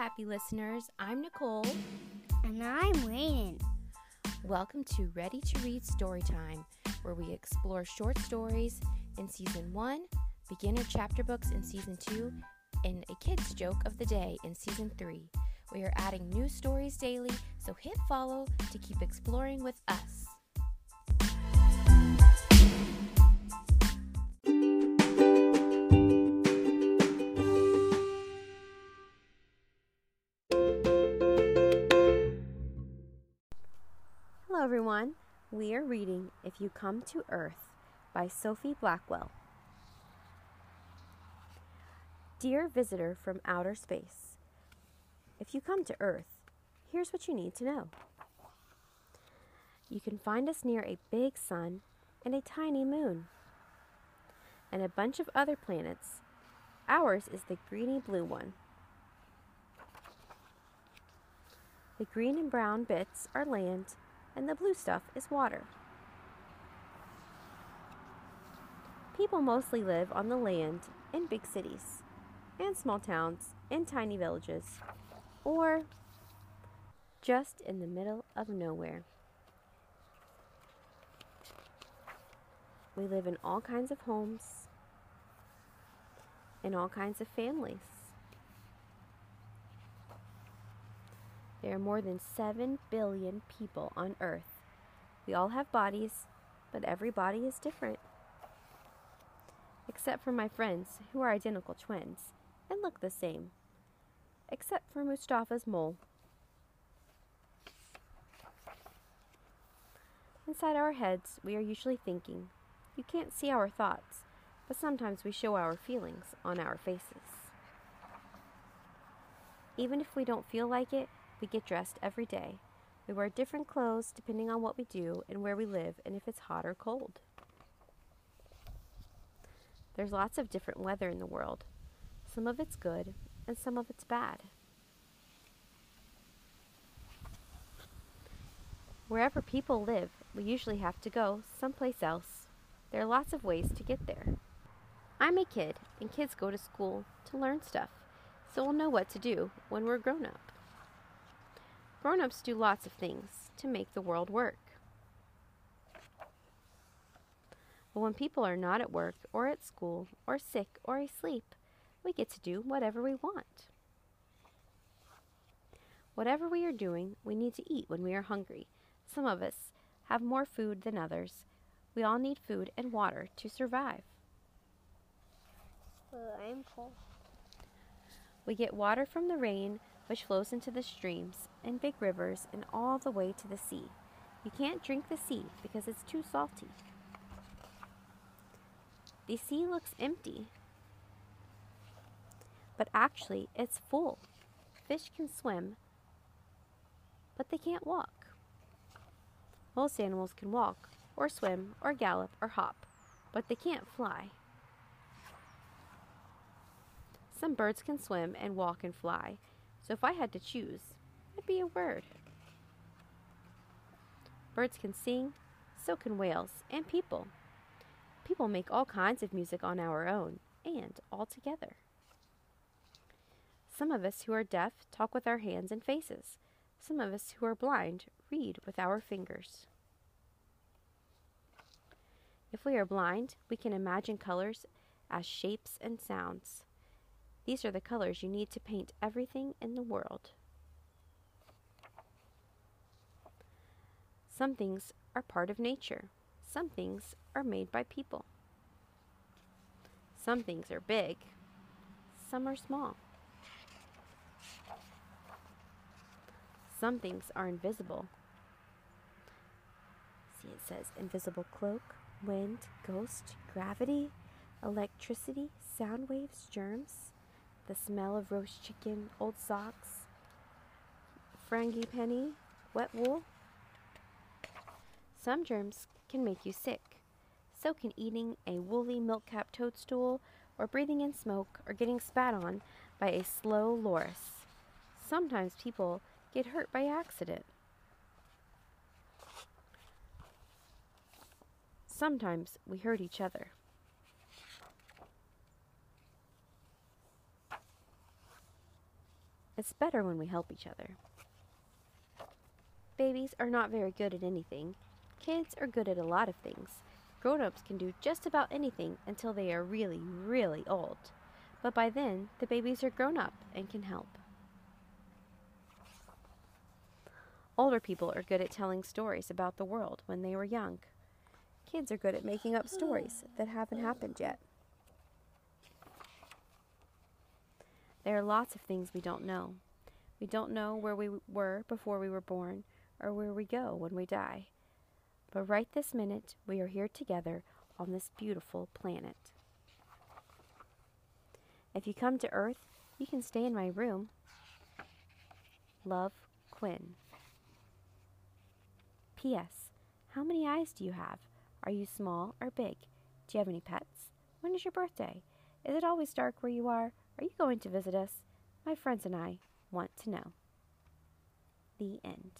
happy listeners. I'm Nicole. And I'm Rainen. Welcome to Ready to Read Storytime, where we explore short stories in Season 1, beginner chapter books in Season 2, and a kid's joke of the day in Season 3. We are adding new stories daily, so hit follow to keep exploring with us. Hello, everyone. We are reading If You Come to Earth by Sophie Blackall. Dear visitor from outer space, if you come to Earth, here's what you need to know. You can find us near a big sun and a tiny moon, and a bunch of other planets. Ours is the greeny blue one. The green and brown bits are land, and the blue stuff is water. People mostly live on the land in big cities, and small towns, and tiny villages, or just in the middle of nowhere. We live in all kinds of homes, in all kinds of families. There are more than 7 billion people on Earth. We all have bodies, but every body is different. Except for my friends, who are identical twins and look the same. Except for Mustafa's mole. Inside our heads, we are usually thinking. You can't see our thoughts, but sometimes we show our feelings on our faces. Even if we don't feel like it, we get dressed every day. We wear different clothes depending on what we do and where we live and if it's hot or cold. There's lots of different weather in the world. Some of it's good and some of it's bad. Wherever people live, we usually have to go someplace else. There are lots of ways to get there. I'm a kid, and kids go to school to learn stuff, so we'll know what to do when we're grown up. Grown ups do lots of things to make the world work. But when people are not at work or at school or sick or asleep, we get to do whatever we want. Whatever we are doing, we need to eat when we are hungry. Some of us have more food than others. We all need food and water to survive. I'm cold. We get water from the rain, which flows into the streams and big rivers and all the way to the sea. You can't drink the sea because it's too salty. The sea looks empty, but actually it's full. Fish can swim, but they can't walk. Most animals can walk, or swim, or gallop, or hop, but they can't fly. Some birds can swim and walk and fly, so if I had to choose, it'd be a word. Birds can sing, so can whales, and people. People make all kinds of music on our own, and all together. Some of us who are deaf talk with our hands and faces. Some of us who are blind read with our fingers. If we are blind, we can imagine colors as shapes and sounds. These are the colors you need to paint everything in the world. Some things are part of nature. Some things are made by people. Some things are big. Some are small. Some things are invisible. See, it says invisible cloak, wind, ghost, gravity, electricity, sound waves, germs, the smell of roast chicken, old socks, frangipani, wet wool. Some germs can make you sick. So can eating a woolly milk cap toadstool, or breathing in smoke, or getting spat on by a slow loris. Sometimes people get hurt by accident. Sometimes we hurt each other. It's better when we help each other. Babies are not very good at anything. Kids are good at a lot of things. Grown ups can do just about anything until they are really, really old. But by then, the babies are grown up and can help. Older people are good at telling stories about the world when they were young. Kids are good at making up stories that haven't happened yet. There are lots of things we don't know. We don't know where we were before we were born or where we go when we die. But right this minute, we are here together on this beautiful planet. If you come to Earth, you can stay in my room. Love, Quinn. P.S. How many eyes do you have? Are you small or big? Do you have any pets? When is your birthday? Is it always dark where you are? Are you going to visit us? My friends and I want to know. The end.